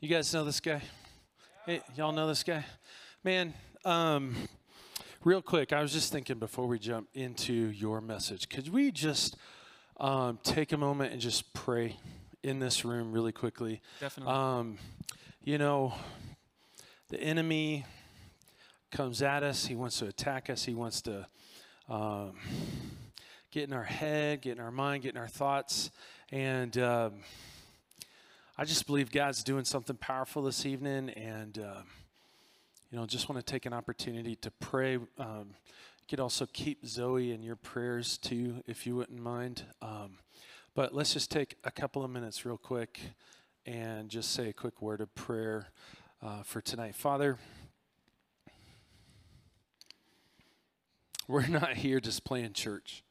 You guys know this guy? Hey, y'all know this guy? Man, um, real quick, I was just thinking before we jump into your message, could we just um, take a moment and just pray in this room really quickly? Definitely. Um, you know, the enemy comes at us, he wants to attack us, he wants to um, get in our head, get in our mind, get in our thoughts. And um, I just believe God's doing something powerful this evening. And, uh, you know, just want to take an opportunity to pray. Um, you could also keep Zoe in your prayers too, if you wouldn't mind. Um, but let's just take a couple of minutes, real quick, and just say a quick word of prayer uh, for tonight. Father, we're not here just playing church.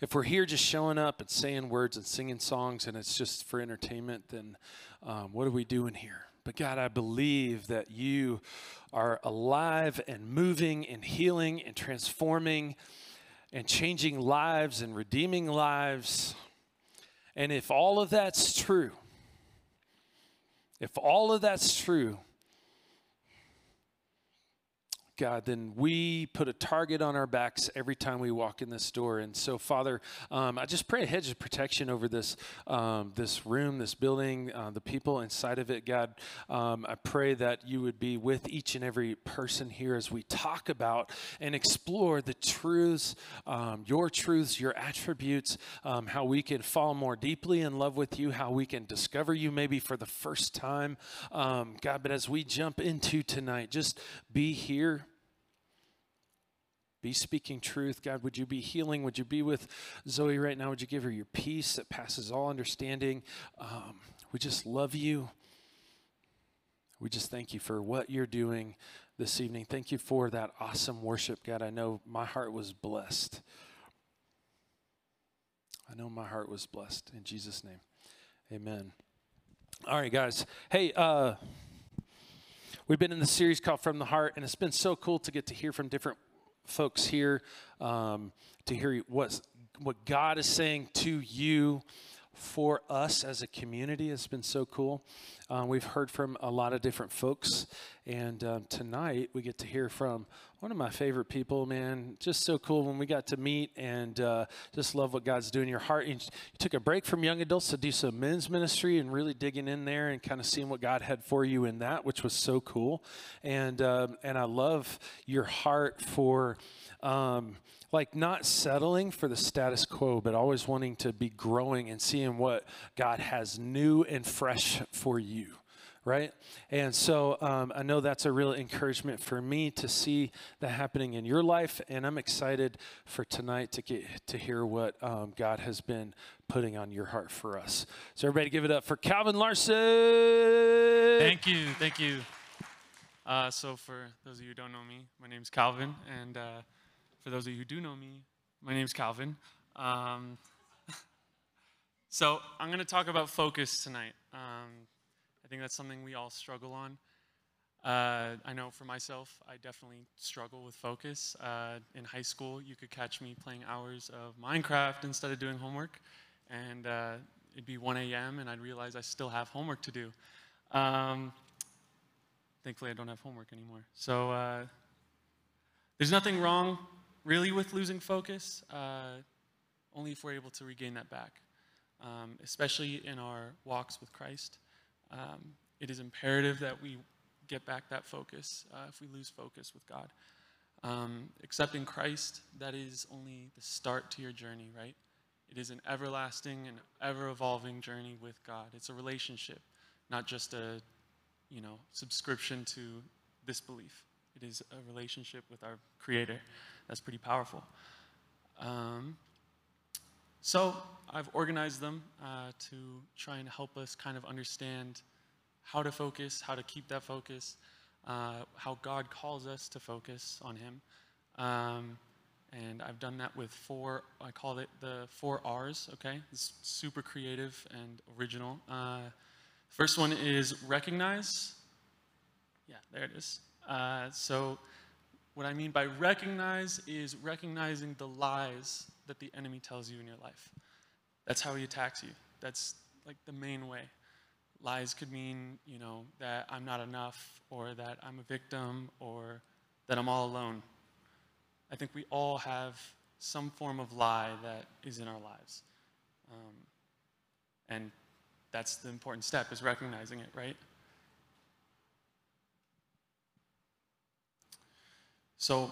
If we're here just showing up and saying words and singing songs and it's just for entertainment, then um, what are we doing here? But God, I believe that you are alive and moving and healing and transforming and changing lives and redeeming lives. And if all of that's true, if all of that's true, God, then we put a target on our backs every time we walk in this door. And so, Father, um, I just pray a hedge of protection over this um, this room, this building, uh, the people inside of it. God, um, I pray that you would be with each and every person here as we talk about and explore the truths, um, your truths, your attributes, um, how we can fall more deeply in love with you, how we can discover you maybe for the first time. Um, God, but as we jump into tonight, just be here be speaking truth. God, would you be healing? Would you be with Zoe right now? Would you give her your peace that passes all understanding? Um, we just love you. We just thank you for what you're doing this evening. Thank you for that awesome worship, God. I know my heart was blessed. I know my heart was blessed. In Jesus' name, amen. All right, guys. Hey, uh, we've been in the series called From the Heart, and it's been so cool to get to hear from different folks here um, to hear what, what God is saying to you for us as a community has been so cool. Uh, we've heard from a lot of different folks, and um, tonight we get to hear from one of my favorite people, man. Just so cool when we got to meet and uh, just love what God's doing in your heart. You, took a break from young adults to do some men's ministry and really digging in there and kind of seeing what God had for you in that, which was so cool. And um, and I love your heart for. Um, like not settling for the status quo, but always wanting to be growing and seeing what God has new and fresh for you right? And so um, I know that's a real encouragement for me to see that happening in your life, and I'm excited for tonight to get to hear what um, God has been putting on your heart for us. So everybody, give it up for Calvin Larson. Thank you, thank you. Uh, so for those of you who don't know me, my name is Calvin, and uh, for those of you who do know me, my name is Calvin. Um, so I'm going to talk about focus tonight. Um, I think that's something we all struggle on. Uh, I know for myself, I definitely struggle with focus. Uh, in high school, you could catch me playing hours of Minecraft instead of doing homework, and uh, it'd be 1 a.m., and I'd realize I still have homework to do. Um, thankfully, I don't have homework anymore. So uh, there's nothing wrong really with losing focus, uh, only if we're able to regain that back, um, especially in our walks with Christ. Um, it is imperative that we get back that focus uh, if we lose focus with God. Um, accepting Christ, that is only the start to your journey, right? It is an everlasting and ever evolving journey with God. It's a relationship, not just a, you know, subscription to this belief. It is a relationship with our Creator. That's pretty powerful. Um, so I've organized them uh, to try and help us kind of understand how to focus, how to keep that focus, uh, how God calls us to focus on Him. Um, and I've done that with four, I call it the four R's, okay? It's super creative and original. Uh, first one is recognize. Yeah, there it is. Uh, so what I mean by recognize is recognizing the lies that the enemy tells you in your life. That's how he attacks you. That's like the main way. Lies could mean, you know, that I'm not enough, or that I'm a victim, or that I'm all alone. I think we all have some form of lie that is in our lives. Um, and that's the important step is recognizing it, right? So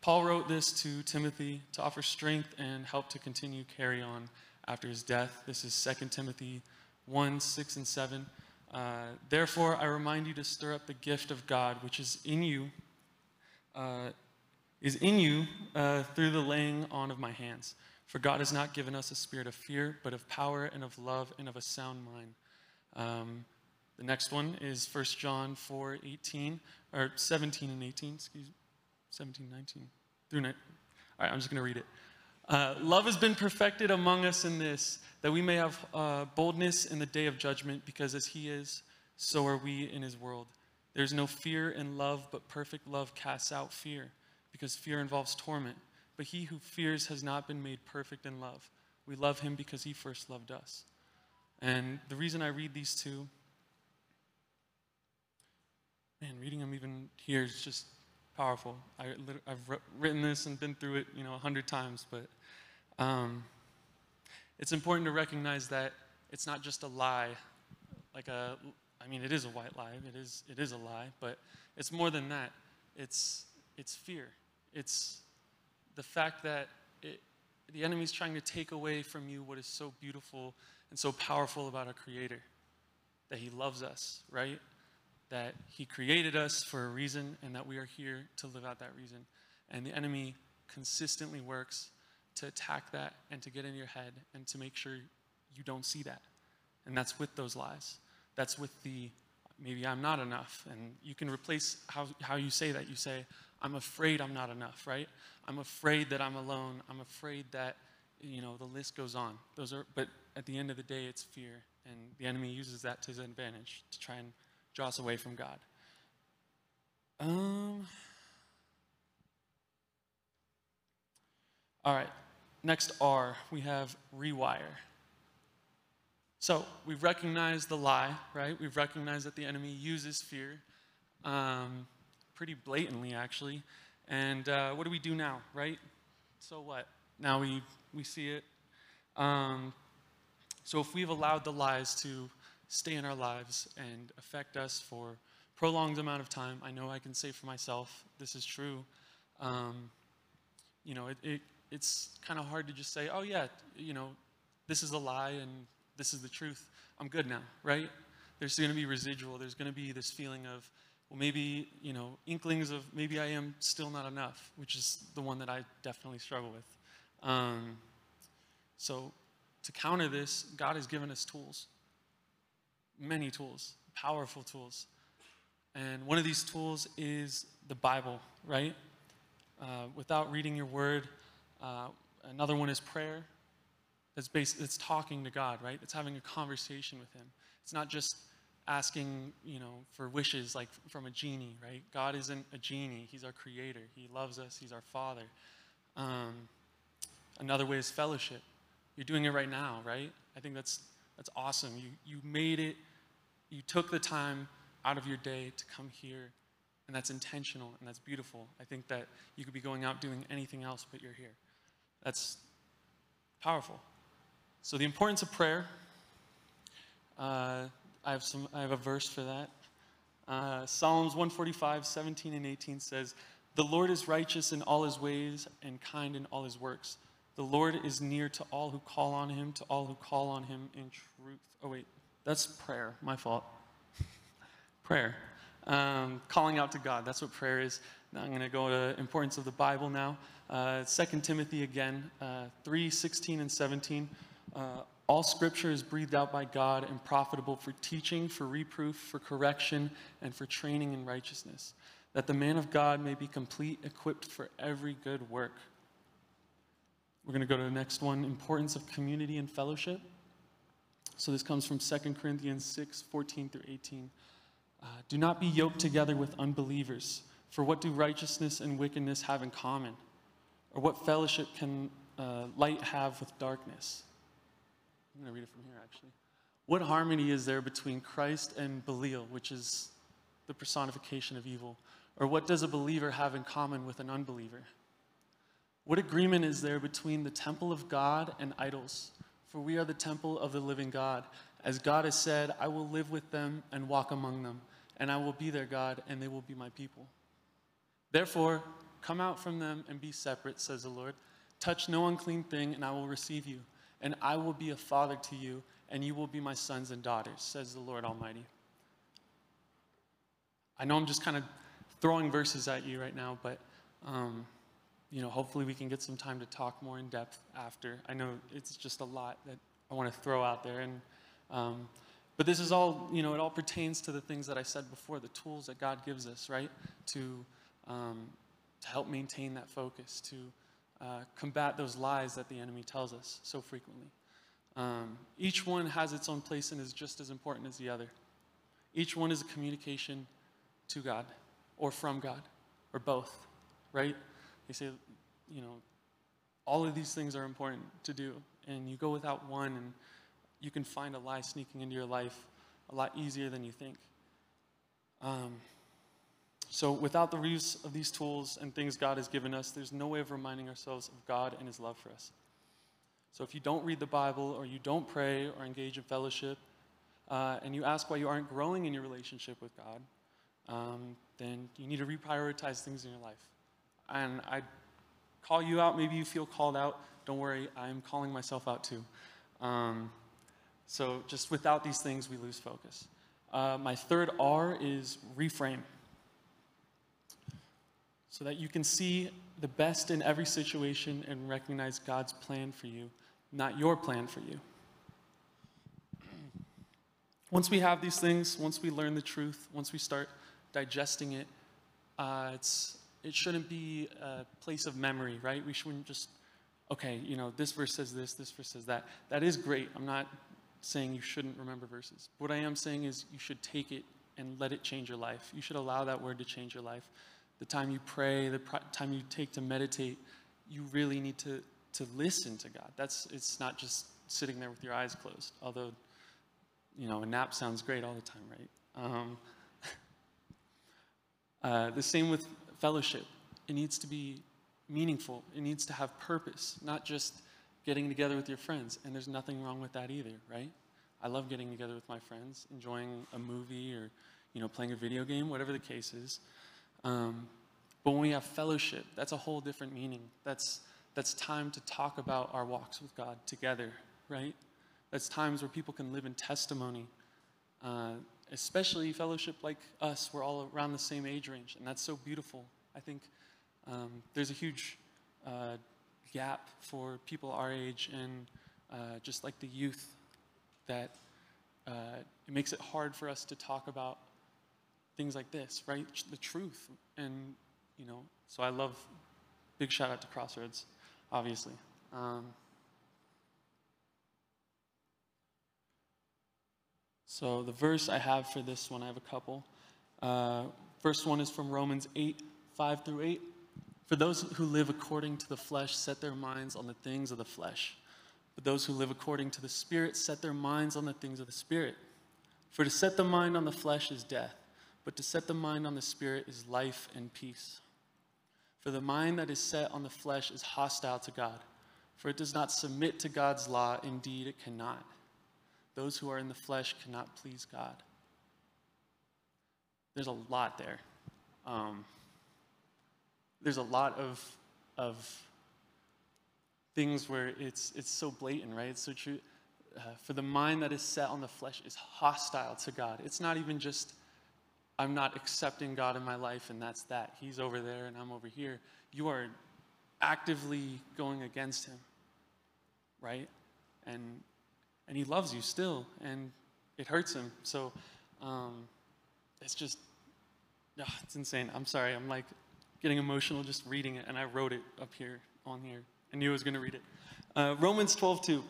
Paul wrote this to Timothy to offer strength and help to continue carry on after his death. This is 2 Timothy 1 6 and 7. Uh, Therefore, I remind you to stir up the gift of God, which is in you, uh, is in you uh, through the laying on of my hands. For God has not given us a spirit of fear, but of power and of love and of a sound mind. Um, the next one is 1 John 4 18, or 17 and 18, excuse me, 17, 19, through 9. All right, I'm just going to read it. Uh, love has been perfected among us in this, that we may have uh, boldness in the day of judgment, because as he is, so are we in his world. There's no fear in love, but perfect love casts out fear, because fear involves torment. But he who fears has not been made perfect in love. We love him because he first loved us. And the reason I read these two, man, reading them even here is just powerful. I, have written this and been through it, you know, a hundred times, but um, it's important to recognize that it's not just a lie, like a, I mean, it is a white lie. It is, it is a lie, but it's more than that. It's, it's fear. It's the fact that it, the enemy is trying to take away from you what is so beautiful and so powerful about our Creator, that He loves us, right? That He created us for a reason and that we are here to live out that reason. And the enemy consistently works to attack that and to get in your head and to make sure you don't see that. And that's with those lies. That's with the maybe I'm not enough. And you can replace how, how you say that. You say, I'm afraid I'm not enough, right? I'm afraid that I'm alone. I'm afraid that, you know, the list goes on. Those are, but at the end of the day, it's fear. And the enemy uses that to his advantage to try and draw us away from God. Um, all right, next R, we have rewire. So we've recognized the lie, right? We've recognized that the enemy uses fear um, pretty blatantly, actually. And uh, what do we do now, right? So what? Now we, we see it. Um, so if we've allowed the lies to stay in our lives and affect us for prolonged amount of time, I know I can say for myself, this is true. Um, you know, it, it, it's kind of hard to just say, oh yeah, you know, this is a lie and this is the truth. I'm good now, right? There's going to be residual. There's going to be this feeling of, well, maybe, you know, inklings of maybe I am still not enough, which is the one that I definitely struggle with. Um, so, to counter this, God has given us tools many tools, powerful tools. And one of these tools is the Bible, right? Uh, without reading your word. Uh, another one is prayer. That's based, it's talking to God, right? It's having a conversation with Him. It's not just asking, you know, for wishes like from a genie, right? God isn't a genie. He's our creator. He loves us. He's our father. Um, another way is fellowship. You're doing it right now, right? I think that's, that's awesome. You, you made it, you took the time out of your day to come here, and that's intentional and that's beautiful. I think that you could be going out doing anything else, but you're here. That's powerful. So, the importance of prayer. Uh, I have, some, I have a verse for that. Uh, Psalms 145, 17 and 18 says, The Lord is righteous in all his ways and kind in all his works. The Lord is near to all who call on him, to all who call on him in truth. Oh, wait, that's prayer. My fault. prayer. Um, calling out to God. That's what prayer is. Now I'm going to go to importance of the Bible now. Uh, 2 Timothy again, uh, 3, 16 and 17. Uh, all scripture is breathed out by God and profitable for teaching, for reproof, for correction, and for training in righteousness, that the man of God may be complete, equipped for every good work. We're going to go to the next one importance of community and fellowship. So this comes from 2 Corinthians 6 14 through 18. Uh, do not be yoked together with unbelievers, for what do righteousness and wickedness have in common? Or what fellowship can uh, light have with darkness? I'm going to read it from here, actually. What harmony is there between Christ and Belial, which is the personification of evil? Or what does a believer have in common with an unbeliever? What agreement is there between the temple of God and idols? For we are the temple of the living God. As God has said, I will live with them and walk among them, and I will be their God, and they will be my people. Therefore, come out from them and be separate, says the Lord. Touch no unclean thing, and I will receive you, and I will be a father to you, and you will be my sons and daughters, says the Lord Almighty. I know I'm just kind of throwing verses at you right now, but um, you know, hopefully we can get some time to talk more in depth after. I know it's just a lot that I want to throw out there, and um, but this is all, you know, it all pertains to the things that I said before, the tools that God gives us, right, to um, to help maintain that focus, to uh, combat those lies that the enemy tells us so frequently. Um, each one has its own place and is just as important as the other. Each one is a communication to God or from God or both, right? They say, you know, all of these things are important to do, and you go without one, and you can find a lie sneaking into your life a lot easier than you think. Um, so, without the use of these tools and things God has given us, there's no way of reminding ourselves of God and His love for us. So, if you don't read the Bible, or you don't pray, or engage in fellowship, uh, and you ask why you aren't growing in your relationship with God, um, then you need to reprioritize things in your life. And I call you out. Maybe you feel called out. Don't worry, I'm calling myself out too. Um, so, just without these things, we lose focus. Uh, my third R is reframe. So that you can see the best in every situation and recognize God's plan for you, not your plan for you. Once we have these things, once we learn the truth, once we start digesting it, uh, it's, it shouldn't be a place of memory, right? We shouldn't just, okay, you know, this verse says this, this verse says that. That is great. I'm not saying you shouldn't remember verses. What I am saying is you should take it and let it change your life. You should allow that word to change your life. The time you pray, the time you take to meditate, you really need to, to listen to God. That's, it's not just sitting there with your eyes closed, although, you know, a nap sounds great all the time, right? Um, uh, the same with fellowship. It needs to be meaningful, it needs to have purpose, not just getting together with your friends. And there's nothing wrong with that either, right? I love getting together with my friends, enjoying a movie or you know playing a video game, whatever the case is. Um, but when we have fellowship, that's a whole different meaning. That's that's time to talk about our walks with God together, right? That's times where people can live in testimony. Uh, especially fellowship like us, we're all around the same age range, and that's so beautiful. I think um, there's a huge uh, gap for people our age and uh, just like the youth that uh, it makes it hard for us to talk about things like this, right? The truth. And, you know, so I love, big shout out to Crossroads, obviously. Um, So the verse I have for this one, I have a couple. Uh, first one is from Romans 8, 5 through 8. For those who live according to the flesh set their minds on the things of the flesh. But those who live according to the Spirit set their minds on the things of the Spirit. For to set the mind on the flesh is death, but to set the mind on the Spirit is life and peace. For the mind that is set on the flesh is hostile to God, for it does not submit to God's law, indeed, it cannot. Those who are in the flesh cannot please God. There's a lot there. Um, there's a lot of, of things where it's, it's so blatant, right? It's so true. Uh, for the mind that is set on the flesh is hostile to God. It's not even just, I'm not accepting God in my life and that's that. He's over there and I'm over here. You are actively going against Him, right? And and he loves you still, and it hurts him. So um, it's just, oh, it's insane. I'm sorry. I'm like getting emotional just reading it, and I wrote it up here on here. I knew I was going to read it. Uh, Romans 12, 2.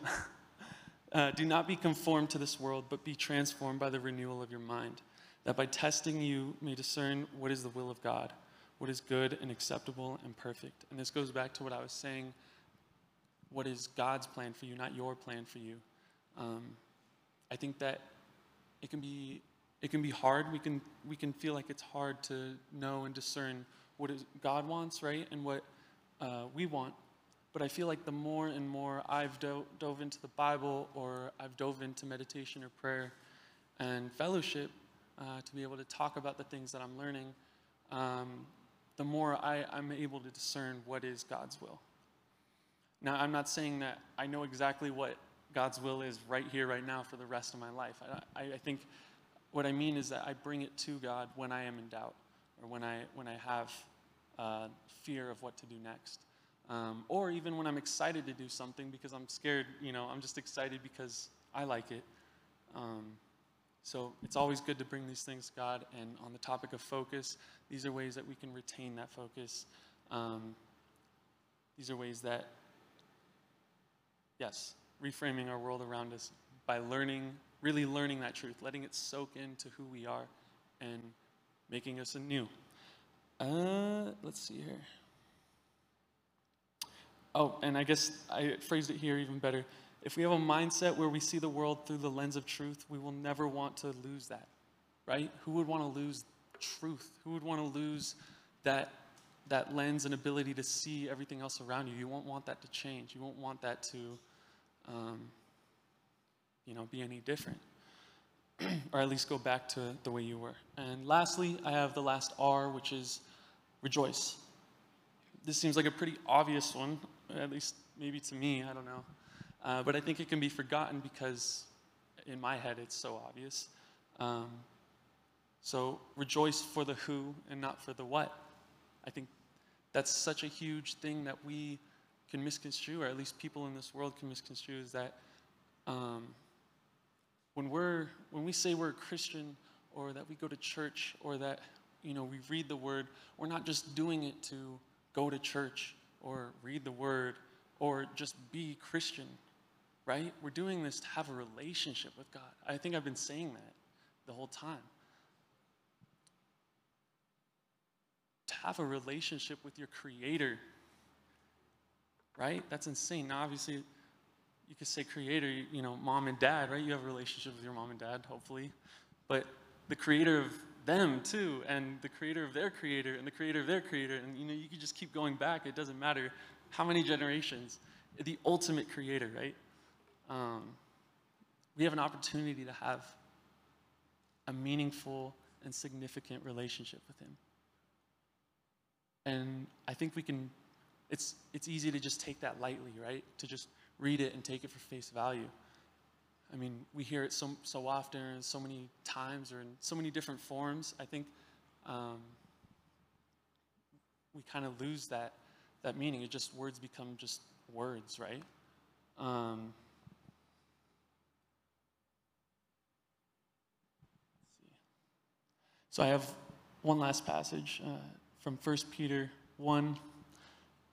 uh, Do not be conformed to this world, but be transformed by the renewal of your mind, that by testing you may discern what is the will of God, what is good and acceptable and perfect. And this goes back to what I was saying. What is God's plan for you, not your plan for you? Um, I think that it can be it can be hard. We can we can feel like it's hard to know and discern what God wants, right, and what uh, we want. But I feel like the more and more I've do- dove into the Bible or I've dove into meditation or prayer and fellowship uh, to be able to talk about the things that I'm learning, um, the more I, I'm able to discern what is God's will. Now, I'm not saying that I know exactly what God's will is right here, right now, for the rest of my life. I, I, think what I mean is that I bring it to God when I am in doubt or when I, when I have uh, fear of what to do next. Um, or even when I'm excited to do something because I'm scared, you know, I'm just excited because I like it. Um, so it's always good to bring these things to God. And on the topic of focus, these are ways that we can retain that focus. Um, these are ways that, yes, reframing our world around us by learning, really learning that truth, letting it soak into who we are, and making us anew. Uh, let's see here. Oh, and I guess I phrased it here even better. If we have a mindset where we see the world through the lens of truth, we will never want to lose that, right? Who would want to lose truth? Who would want to lose that, that lens and ability to see everything else around you? You won't want that to change. You won't want that to, um, you know, be any different. or at least go back to the way you were. And lastly, I have the last R, which is rejoice. This seems like a pretty obvious one, at least maybe to me, I don't know. Uh, but I think it can be forgotten because in my head it's so obvious. Um, so rejoice for the who and not for the what. I think that's such a huge thing that we can misconstrue, or at least people in this world can misconstrue, is that um, when we're when we say we're a Christian or that we go to church or that you know we read the word, we're not just doing it to go to church or read the word or just be Christian, right? We're doing this to have a relationship with God. I think I've been saying that the whole time. To have a relationship with your creator, right? That's insane. Now obviously you could say creator, you know, mom and dad, right? You have a relationship with your mom and dad, hopefully. But the creator of them too, and the creator of their creator, and the creator of their creator, and you know, you could just keep going back. It doesn't matter how many generations. The ultimate creator, right? Um, we have an opportunity to have a meaningful and significant relationship with Him. And I think we can, it's, it's easy to just take that lightly, right? To just read it and take it for face value. I mean, we hear it so, so often and so many times or in so many different forms. I think um, we kind of lose that, that meaning. It just, words become just words, right? Um, So I have one last passage uh, from 1 Peter 1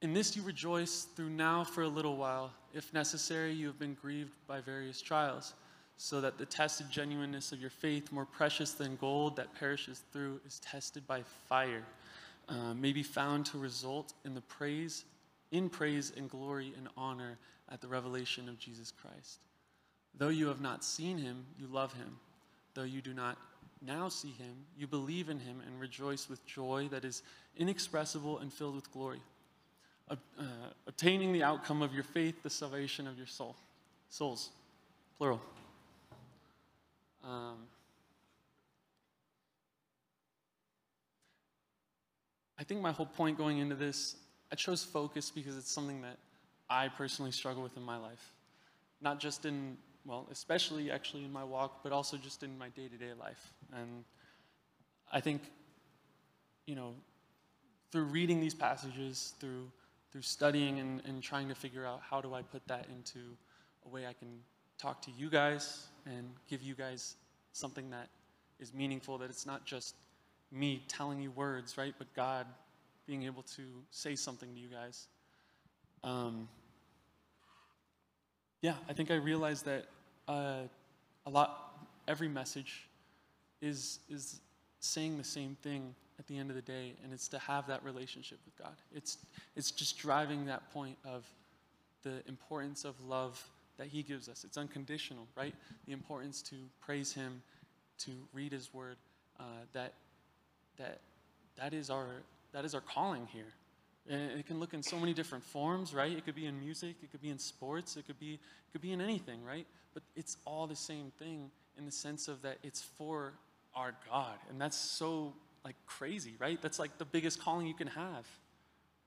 In this you rejoice through now for a little while. If necessary, you have been grieved by various trials, so that the tested genuineness of your faith, more precious than gold that perishes through, is tested by fire, uh, may be found to result in the praise, in praise and glory and honor at the revelation of Jesus Christ. Though you have not seen him, you love him though you do not now see him, you believe in him and rejoice with joy that is inexpressible and filled with glory, uh, the outcome of your faith, the salvation of your soul. Souls, plural. Um, I think my whole point going into this, I chose focus because it's something that I personally struggle with in my life. Not just in well, especially actually in my walk, but also just in my day to day life. And I think, you know, through reading these passages, through, through studying and, and trying to figure out how do I put that into a way I can talk to you guys and give you guys something that is meaningful, that it's not just me telling you words, right? But God being able to say something to you guys. Um, yeah, I think I realized that uh, a lot, every message is, is saying the same thing at the end of the day, and it's to have that relationship with God. It's, it's just driving that point of the importance of love that He gives us. It's unconditional, right? The importance to praise Him, to read His Word. Uh, that that that is our that is our calling here. And it can look in so many different forms, right? It could be in music, it could be in sports, it could be it could be in anything, right? But it's all the same thing in the sense of that it's for our God. And that's so like crazy, right? That's like the biggest calling you can have.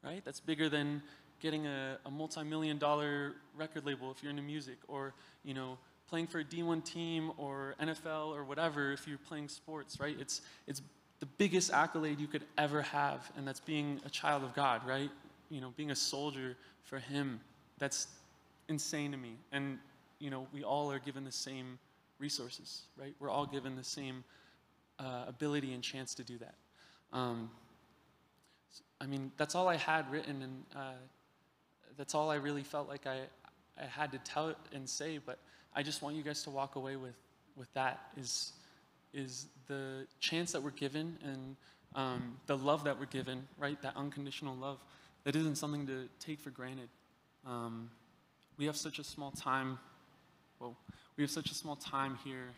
Right? That's bigger than getting a, a multi-million dollar record label if you're into music or, you know, playing for a D1 team or NFL or whatever if you're playing sports, right? It's it's the biggest accolade you could ever have, and that's being a child of God, right? You know, being a soldier for Him. That's insane to me. And, you know, we all are given the same resources, right? We're all given the same uh, ability and chance to do that. Um, I mean, that's all I had written, and uh, that's all I really felt like I, I had to tell and say. But I just want you guys to walk away with, with that is is the chance that we're given and um, the love that we're given, right? That unconditional love. That isn't something to take for granted. Um, we have such a small time. Well, we have such a small time here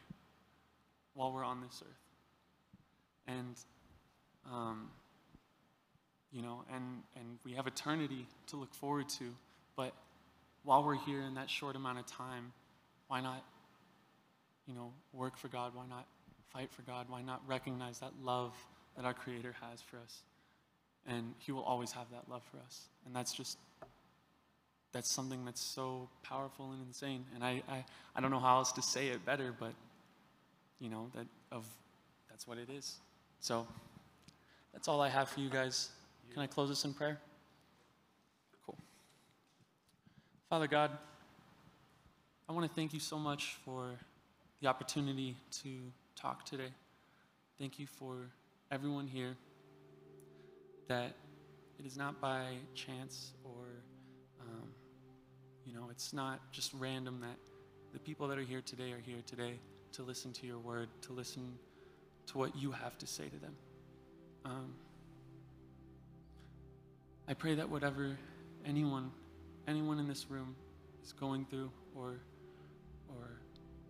while we're on this earth, and um, you know, and and we have eternity to look forward to. But while we're here in that short amount of time, why not, you know, work for God? Why not fight for God? Why not recognize that love that our Creator has for us? And He will always have that love for us. And that's just, that's something that's so powerful and insane. And I, I, I don't know how else to say it better, but, you know, that of, that's what it is. So that's all I have for you guys. Can I close this in prayer? Cool. Father God, I want to thank you so much for the opportunity to talk today. Thank you for everyone here that it is not by chance or, um, you know, it's not just random that the people that are here today are here today to listen to your word, to listen to what you have to say to them. Um, I pray that whatever anyone, anyone in this room is going through or, or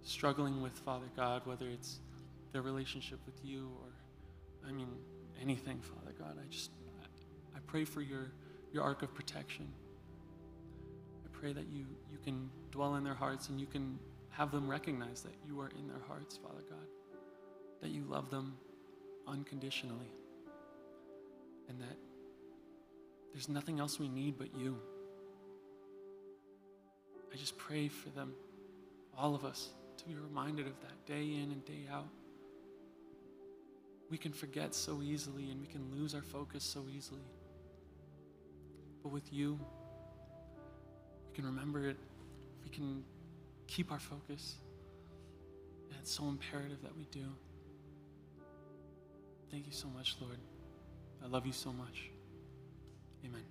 struggling with, Father God, whether it's their relationship with you or, I mean, anything, Father God. I just, I pray for your, your ark of protection. I pray that you, you can dwell in their hearts and you can have them recognize that you are in their hearts, Father God, that you love them unconditionally, and that there's nothing else we need but you. I just pray for them, all of us, to be reminded of that day in and day out we can forget so easily and we can lose our focus so easily. But with you, we can remember it, we can keep our focus. And it's so imperative that we do. Thank you so much, Lord. I love you so much. Amen.